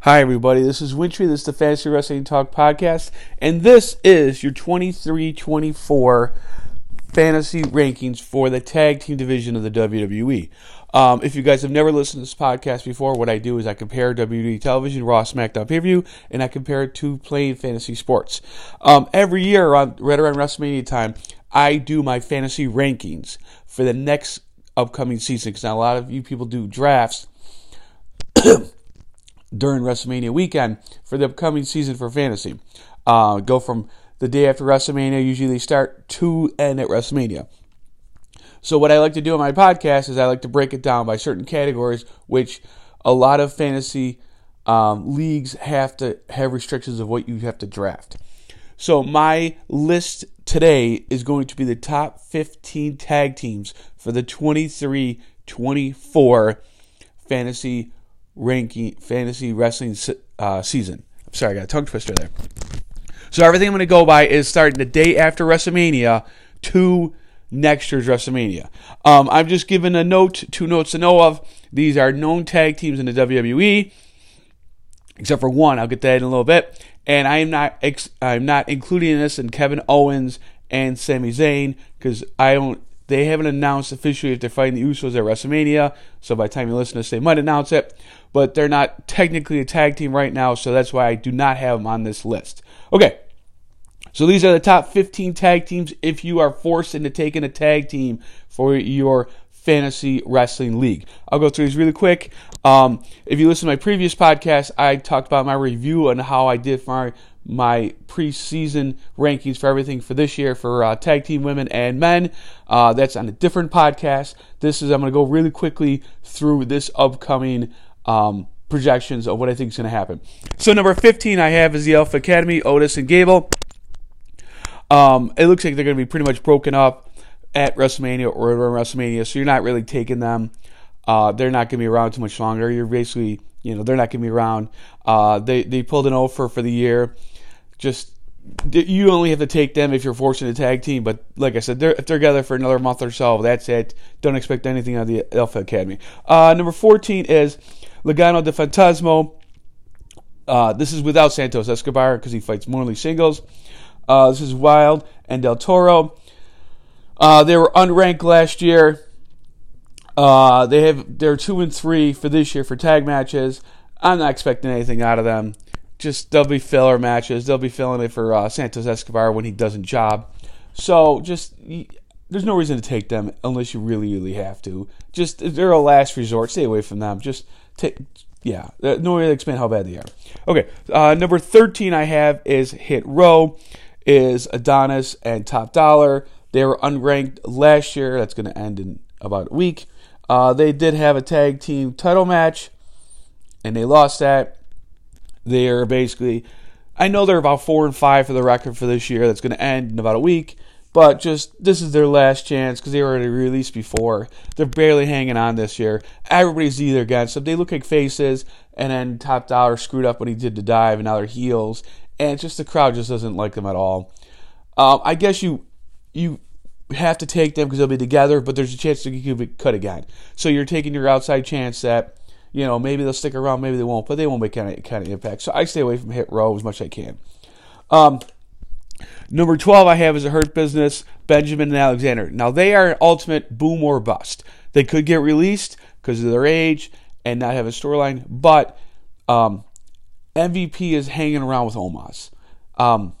Hi, everybody. This is Wintry. This is the Fantasy Wrestling Talk podcast, and this is your 23 24 fantasy rankings for the tag team division of the WWE. Um, if you guys have never listened to this podcast before, what I do is I compare WWE television, Raw, SmackDown pay per view, and I compare it to playing fantasy sports. Um, every year, around, right around WrestleMania time, I do my fantasy rankings for the next upcoming season because now a lot of you people do drafts during WrestleMania weekend for the upcoming season for fantasy. Uh, go from the day after WrestleMania, usually they start to end at WrestleMania. So, what I like to do on my podcast is I like to break it down by certain categories, which a lot of fantasy um, leagues have to have restrictions of what you have to draft. So, my list today is going to be the top 15 tag teams for the 23 24 fantasy ranking fantasy wrestling uh, season. I'm sorry, I got a tongue twister there. So everything I'm going to go by is starting the day after WrestleMania to next year's WrestleMania. Um, I'm just giving a note, two notes to know of. These are known tag teams in the WWE, except for one. I'll get that in a little bit. And I am not ex- I'm not including this in Kevin Owens and Sami Zayn because I don't they haven't announced officially if they're fighting the Usos at WrestleMania. So by the time you listen to this, they might announce it. But they're not technically a tag team right now, so that's why I do not have them on this list. Okay. So these are the top 15 tag teams if you are forced into taking a tag team for your fantasy wrestling league. I'll go through these really quick. Um, if you listen to my previous podcast, I talked about my review and how I did for my preseason rankings for everything for this year for uh, tag team women and men. Uh, that's on a different podcast. This is I'm going to go really quickly through this upcoming um, projections of what I think is going to happen. So number 15 I have is the Alpha Academy, Otis and Gable. Um, it looks like they're going to be pretty much broken up at WrestleMania or around WrestleMania, so you're not really taking them. Uh, they're not going to be around too much longer. You're basically, you know, they're not going to be around. Uh, they they pulled an offer for the year just you only have to take them if you're forcing a tag team. But like I said, they're, if they're together for another month or so, that's it. Don't expect anything out of the Alpha Academy. Uh, number 14 is Legado de Fantasma. Uh, this is without Santos Escobar because he fights only singles. Uh, this is Wilde and Del Toro. Uh, they were unranked last year. Uh, they have they're two and three for this year for tag matches. I'm not expecting anything out of them just they'll be filler matches. They'll be filling it for uh, Santos Escobar when he doesn't job. So just there's no reason to take them unless you really really have to. Just they're a last resort. Stay away from them. Just Yeah, uh, no way to explain how bad they are. Okay, uh, number 13 I have is Hit Row, is Adonis and Top Dollar. They were unranked last year. That's going to end in about a week. Uh, they did have a tag team title match, and they lost that. They're basically, I know they're about four and five for the record for this year. That's going to end in about a week. But just this is their last chance because they already released before. They're barely hanging on this year. Everybody's either against them. They look like faces, and then Top Dollar screwed up when he did the dive, and now they're heels. And just the crowd just doesn't like them at all. Um, I guess you you have to take them because they'll be together, but there's a chance that you could cut again. So you're taking your outside chance that you know, maybe they'll stick around, maybe they won't, but they won't make any kind of impact. So I stay away from hit row as much as I can. Um, number 12 I have is a Hurt Business, Benjamin and Alexander. Now they are an ultimate boom or bust. They could get released because of their age and not have a storyline, but um, MVP is hanging around with Omos. Um,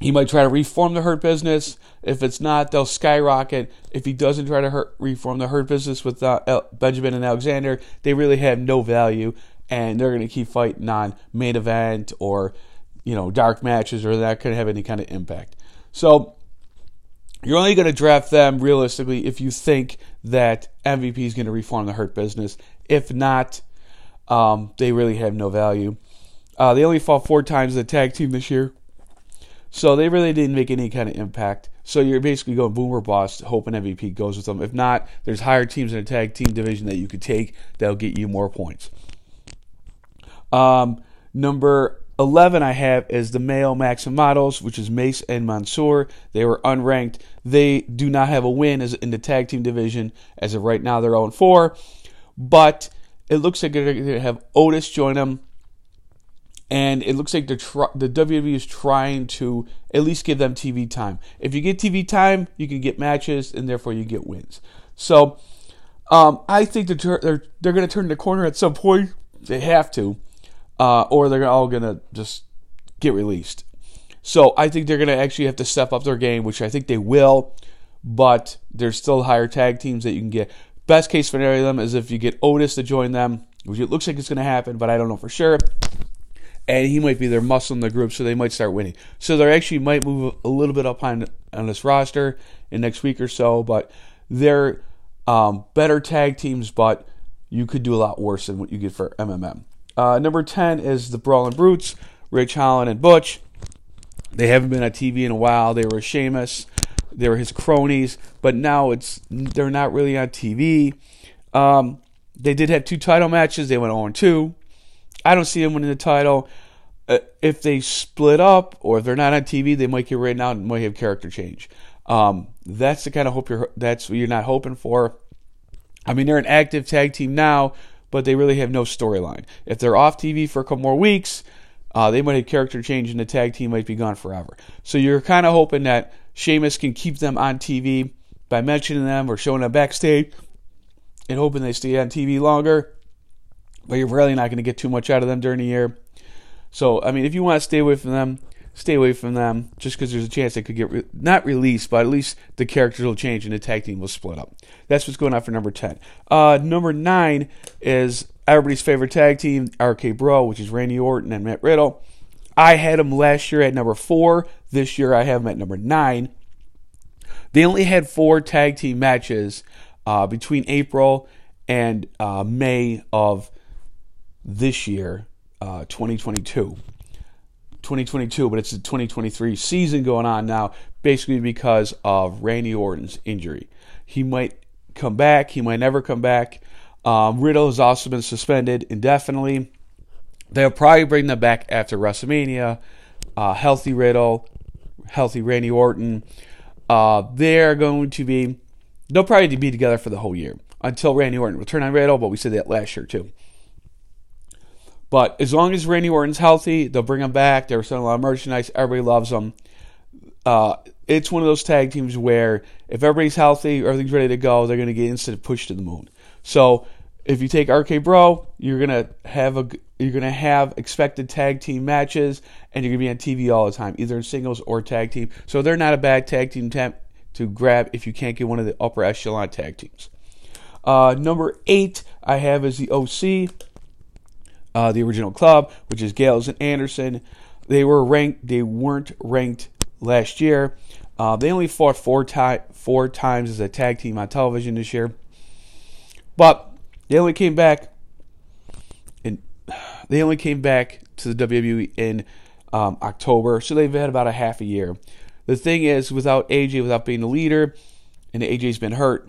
he might try to reform the Hurt Business. If it's not, they'll skyrocket. If he doesn't try to hurt, reform the Hurt Business with uh, Benjamin and Alexander, they really have no value, and they're going to keep fighting on main event or you know dark matches, or that could have any kind of impact. So you're only going to draft them realistically if you think that MVP is going to reform the Hurt Business. If not, um, they really have no value. Uh, they only fought four times as a tag team this year. So they really didn't make any kind of impact. So you're basically going boomer boss, hoping MVP goes with them. If not, there's higher teams in a tag team division that you could take that'll get you more points. Um, number 11 I have is the male Maxim Models, which is Mace and Mansoor. They were unranked. They do not have a win as in the tag team division. As of right now, they're 0 4. But it looks like they're going to have Otis join them. And it looks like tr- the WWE is trying to at least give them TV time. If you get TV time, you can get matches, and therefore you get wins. So um, I think they're they're, they're going to turn the corner at some point. They have to, uh, or they're all going to just get released. So I think they're going to actually have to step up their game, which I think they will. But there's still higher tag teams that you can get. Best case scenario them is if you get Otis to join them, which it looks like it's going to happen, but I don't know for sure. And he might be their muscle in the group, so they might start winning. So they actually might move a little bit up on on this roster in next week or so. But they're um, better tag teams, but you could do a lot worse than what you get for MMM. Uh, number 10 is the Brawling Brutes, Ridge Holland and Butch. They haven't been on TV in a while. They were Sheamus. They were his cronies, but now it's they're not really on TV. Um, they did have two title matches. They went on 2. I don't see them winning the title. Uh, if they split up or if they're not on TV, they might get written out and might have character change. Um, that's the kind of hope you're. That's what you're not hoping for. I mean, they're an active tag team now, but they really have no storyline. If they're off TV for a couple more weeks, uh, they might have character change and the tag team might be gone forever. So you're kind of hoping that Sheamus can keep them on TV by mentioning them or showing them backstage and hoping they stay on TV longer. But you're really not going to get too much out of them during the year. So, I mean, if you want to stay away from them, stay away from them just because there's a chance they could get re- not released, but at least the characters will change and the tag team will split up. That's what's going on for number 10. Uh, number 9 is everybody's favorite tag team, RK Bro, which is Randy Orton and Matt Riddle. I had them last year at number 4. This year I have them at number 9. They only had four tag team matches uh, between April and uh, May of this year, uh, 2022. 2022, but it's the 2023 season going on now, basically because of Randy Orton's injury. He might come back, he might never come back. Um, Riddle has also been suspended indefinitely. They'll probably bring them back after WrestleMania. Uh, healthy Riddle, healthy Randy Orton. Uh, they're going to be, they'll probably be together for the whole year until Randy Orton will turn on Riddle, but we said that last year too. But as long as Randy Orton's healthy, they'll bring him back. They're selling a lot of merchandise. Everybody loves them. Uh, it's one of those tag teams where if everybody's healthy, everything's ready to go, they're going to get instant push to the moon. So if you take RK Bro, you're gonna have a you're gonna have expected tag team matches, and you're gonna be on TV all the time, either in singles or tag team. So they're not a bad tag team temp to grab if you can't get one of the upper echelon tag teams. Uh, number eight I have is the OC uh, the original club, which is Gallows and Anderson. They were ranked. They weren't ranked last year. Uh, they only fought four, ti- four times as a tag team on television this year, but they only came back. and they only came back to the WWE in um, October, so they've had about a half a year. The thing is, without AJ, without being the leader, and AJ's been hurt,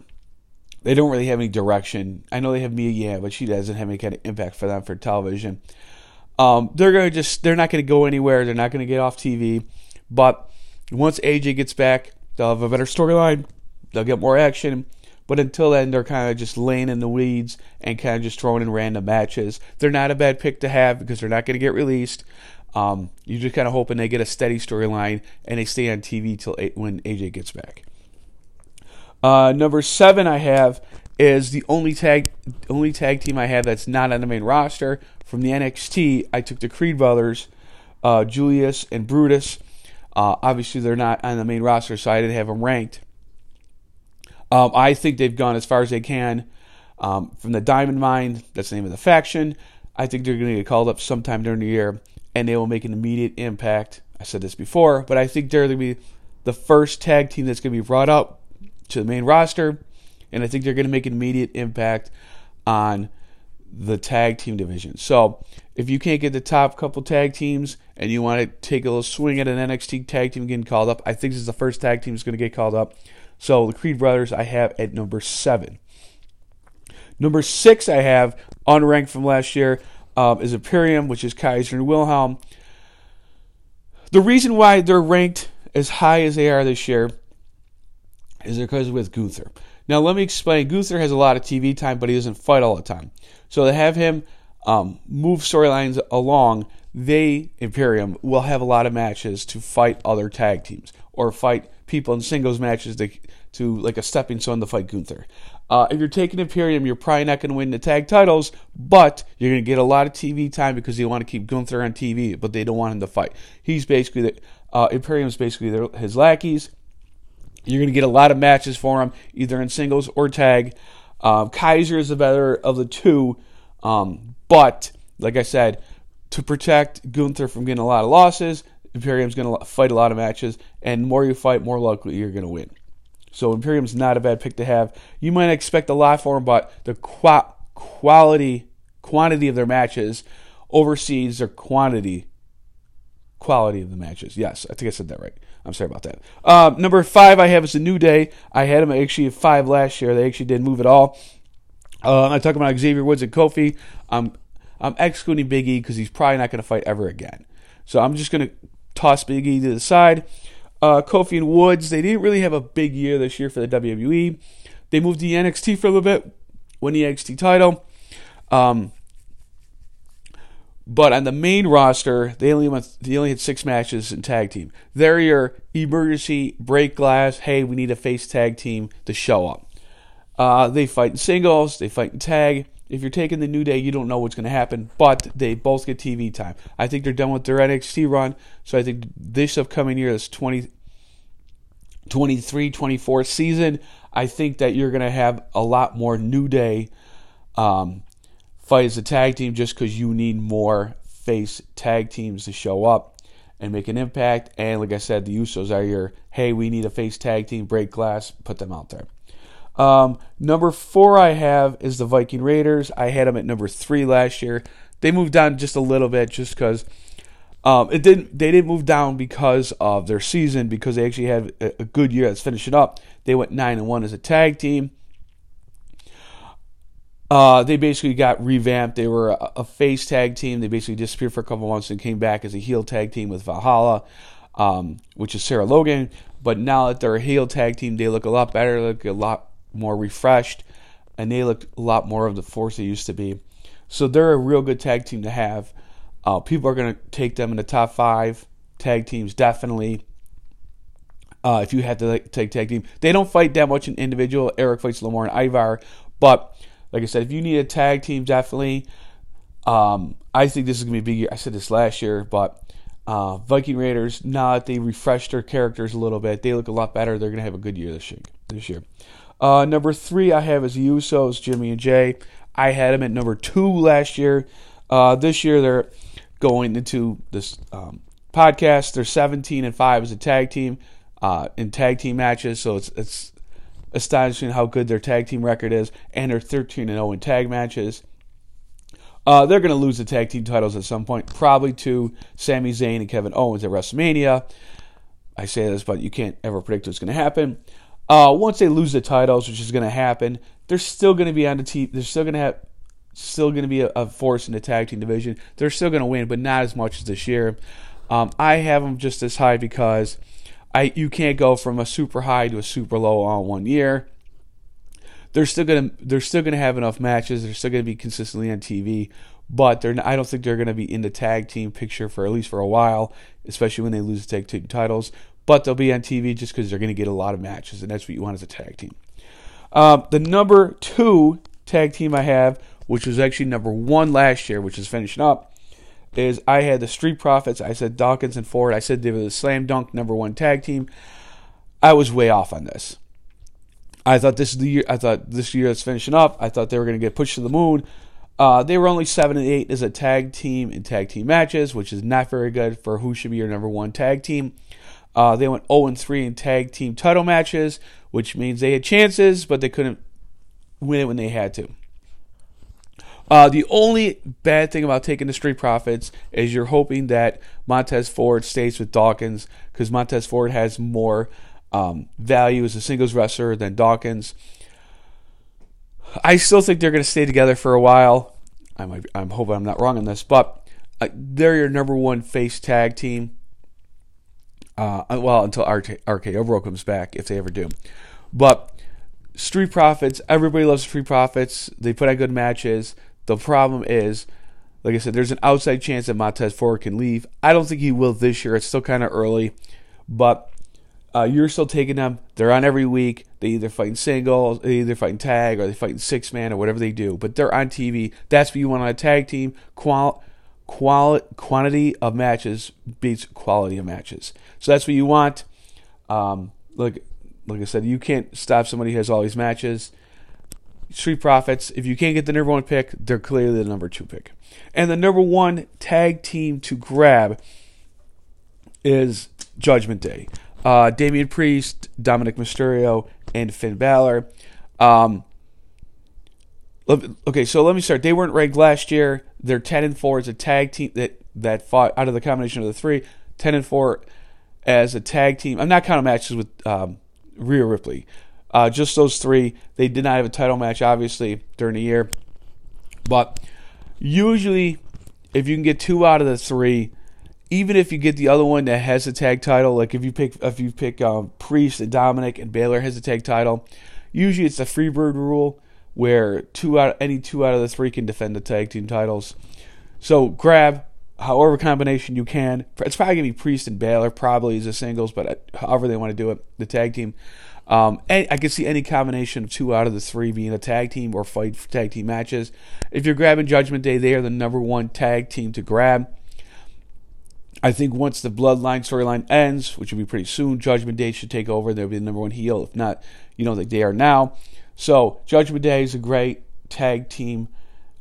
they don't really have any direction. I know they have Mia Yim, but she doesn't have any kind of impact for them for television. Um, they're gonna just they're not gonna go anywhere. They're not gonna get off TV. But once AJ gets back, they'll have a better storyline. They'll get more action. But until then, they're kind of just laying in the weeds and kind of just throwing in random matches. They're not a bad pick to have because they're not going to get released. Um, you're just kind of hoping they get a steady storyline and they stay on TV till when AJ gets back. Uh, number seven I have is the only tag only tag team I have that's not on the main roster from the NXT. I took the Creed brothers, uh, Julius and Brutus. Uh, obviously, they're not on the main roster, so I didn't have them ranked. Um, I think they've gone as far as they can. Um, from the Diamond Mine, that's the name of the faction. I think they're going to get called up sometime during the year, and they will make an immediate impact. I said this before, but I think they're going to be the first tag team that's going to be brought up to the main roster, and I think they're going to make an immediate impact on the tag team division. So if you can't get the top couple tag teams and you want to take a little swing at an NXT tag team getting called up, I think this is the first tag team that's going to get called up. So the Creed Brothers I have at number seven. Number six I have unranked from last year um, is Imperium, which is Kaiser and Wilhelm. The reason why they're ranked as high as they are this year is because with Gunther. Now, let me explain. Gunther has a lot of TV time, but he doesn't fight all the time. So to have him um, move storylines along, they, Imperium, will have a lot of matches to fight other tag teams or fight people in singles matches to, to like a stepping stone to fight Gunther. Uh, if you're taking Imperium, you're probably not going to win the tag titles, but you're going to get a lot of TV time because you want to keep Gunther on TV, but they don't want him to fight. He's basically the uh, Imperium's basically their, his lackeys. You're going to get a lot of matches for him, either in singles or tag. Um, Kaiser is the better of the two, um, but like I said, to protect Gunther from getting a lot of losses, Imperium's going to fight a lot of matches, and the more you fight, more likely you're going to win. So Imperium's not a bad pick to have. You might expect a lot for them, but the qu- quality, quantity of their matches oversees their quantity, quality of the matches. Yes, I think I said that right. I'm sorry about that. Um, number five I have is a New Day. I had them actually five last year. They actually didn't move at all. Uh, I'm talking about Xavier Woods and Kofi. I'm I'm excluding Big E because he's probably not going to fight ever again. So I'm just going to toss Big E to the side. Uh, Kofi and Woods, they didn't really have a big year this year for the WWE. They moved to NXT for a little bit, won the NXT title. Um, but on the main roster, they only went, they only had six matches in tag team. They're your emergency break glass. Hey, we need a face tag team to show up. Uh, they fight in singles. They fight in tag. If you're taking the New Day, you don't know what's going to happen, but they both get TV time. I think they're done with their NXT run, so I think this upcoming year, this 20, 23 24 season, I think that you're going to have a lot more New Day um, fight as a tag team just because you need more face tag teams to show up and make an impact. And like I said, the Usos are your hey, we need a face tag team, break glass, put them out there. Um, number four I have is the Viking Raiders. I had them at number three last year. They moved down just a little bit just because um, it didn't. They didn't move down because of their season because they actually had a, good year that's finishing up. They went nine and one as a tag team. Uh, they basically got revamped. They were a, a, face tag team. They basically disappeared for a couple months and came back as a heel tag team with Valhalla, um, which is Sarah Logan. But now that they're a heel tag team, they look a lot better. Look a lot more refreshed, and they look a lot more of the force they used to be. So they're a real good tag team to have. Uh, people are going to take them in the top five tag teams, definitely. Uh, if you have to like, take tag team, they don't fight that much in individual. Erik fights Lamar and Ivar, but like I said, if you need a tag team, definitely. Um, I think this is to be a big year. I said this last year, but uh, Viking Raiders, now that they refreshed their characters a little bit, they look a lot better. They're to have a good year this year. This year. Uh, number three, I have is Usos, Jimmy and Jay. I had them at number two last year. Uh, this year, they're going into this um, podcast. They're 17 and five as a tag team uh, in tag team matches. So it's it's astonishing how good their tag team record is, and they're 13 and 0 in tag matches. Uh, they're going to lose the tag team titles at some point, probably to Sami Zayn and Kevin Owens at WrestleMania. I say this, but you can't ever predict what's going to happen. Uh, once they lose the titles, which is going to happen, they're still going to be on the team. They're still going to have still going to be a, a, force in the tag team division. They're still going to win, but not as much as this year. Um, I have them just as high because I you can't go from a super high to a super low on one year. They're still gonna they're still gonna have enough matches. They're still gonna be consistently on TV, but they're I don't think they're gonna be in the tag team picture for at least for a while, especially when they lose the tag team titles but they'll be on TV just because they're to get a lot of matches, and that's what you want as a tag team. Um, the number two tag team I have, which was actually number one last year, which is finishing up, is I had the Street Profits. I said Dawkins and Ford. I said they were the slam dunk number one tag team. I was way off on this. I thought this is the year. I thought this year that's finishing up. I thought they were going to get pushed to the moon. Uh, they were only seven and eight as a tag team in tag team matches, which is not very good for who should be your number one tag team. Uh, they went 0 and 3 in tag team title matches, which means they had chances, but they couldn't win it when they had to. Uh, the only bad thing about taking the Street Profits is you're hoping that Montez Ford stays with Dawkins because Montez Ford has more um, value as a singles wrestler than Dawkins. I still think they're going to stay together for a while. I might, I'm hoping I'm not wrong on this, but uh, they're your number one face tag team. Uh, well, until RK, RKO Bro comes back, if they ever do. But Street Profits, everybody loves Street Profits. They put on good matches. The problem is, like I said, there's an outside chance that Montez Ford can leave. I don't think he will this year. It's still kind of early, but uh, you're still taking them. They're on every week. They either fight singles, they either fight tag, or they fight six man, or whatever they do. But they're on TV. That's what you want on a tag team. Qual, qual, quantity of matches beats quality of matches. So that's what you want. Um, like like I said, you can't stop somebody who has all these matches. Street Profits, if you can't get the number one pick, they're clearly the number two pick. And the number one tag team to grab is Judgment Day. Uh, Damian Priest, Dominik Mysterio, and Finn Balor. Um, okay, so let me start. They weren't ranked last year. They're ten and four as a tag team that that fought out of the combination of the three. Ten and four as a tag team. I'm not counting matches with um, Rhea Ripley. Uh, just those three. They did not have a title match, obviously, during the year. But usually, if you can get two out of the three, even if you get the other one that has a tag title, like if you pick if you pick um, Priest and Dominik and Balor has a tag title, usually it's the Freebird rule where two out any two out of the three can defend the tag team titles. So grab however combination you can. It's probably gonna be Priest and Balor probably as a singles, but however they want to do it, the tag team. Um, and I can see any combination of two out of the three being a tag team or fight tag team matches. If you're grabbing Judgment Day, they are the number one tag team to grab. I think once the Bloodline storyline ends, which will be pretty soon, Judgment Day should take over. They'll be the number one heel. If not, you know, like they are now. So Judgment Day is a great tag team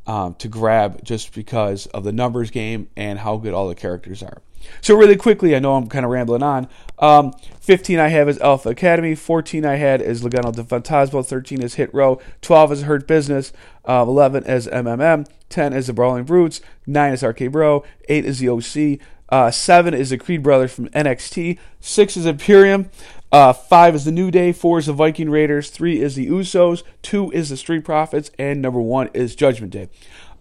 um, to grab just because of the numbers game and how good all the characters are. So really quickly, I know I'm kind of rambling on. Um, 15 I have is Alpha Academy. 14 I had is Legado de Fantasma. 13 is Hit Row. 12 is Hurt Business. Uh, 11 is MMM. 10 is the Brawling Brutes. 9 is RK Bro. 8 is the OC. Uh, 7 is the Creed Brothers from NXT. 6 is Imperium. Uh, five is the New Day, four is the Viking Raiders, three is the Usos, two is the Street Profits, and number one is Judgment Day.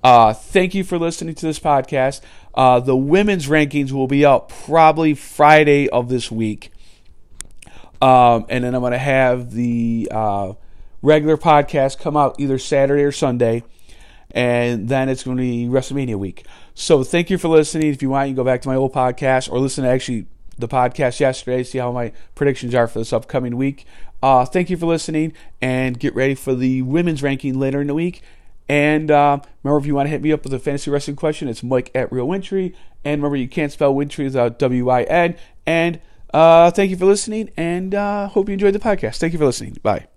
Uh, thank you for listening to this podcast. Uh, the women's rankings will be out probably Friday of this week. Um, and then I'm going to have the uh, regular podcast come out either Saturday or Sunday. And then it's going to be WrestleMania week. So thank you for listening. If you want, you can go back to my old podcast or listen to actually the podcast yesterday, see how my predictions are for this upcoming week. Uh, thank you for listening, and get ready for the women's ranking later in the week. And uh, remember, if you want to hit me up with a fantasy wrestling question, it's Mike at Real Wintry. And remember, you can't spell Wintry without W I N. And uh, thank you for listening, and uh, hope you enjoyed the podcast. Thank you for listening. Bye.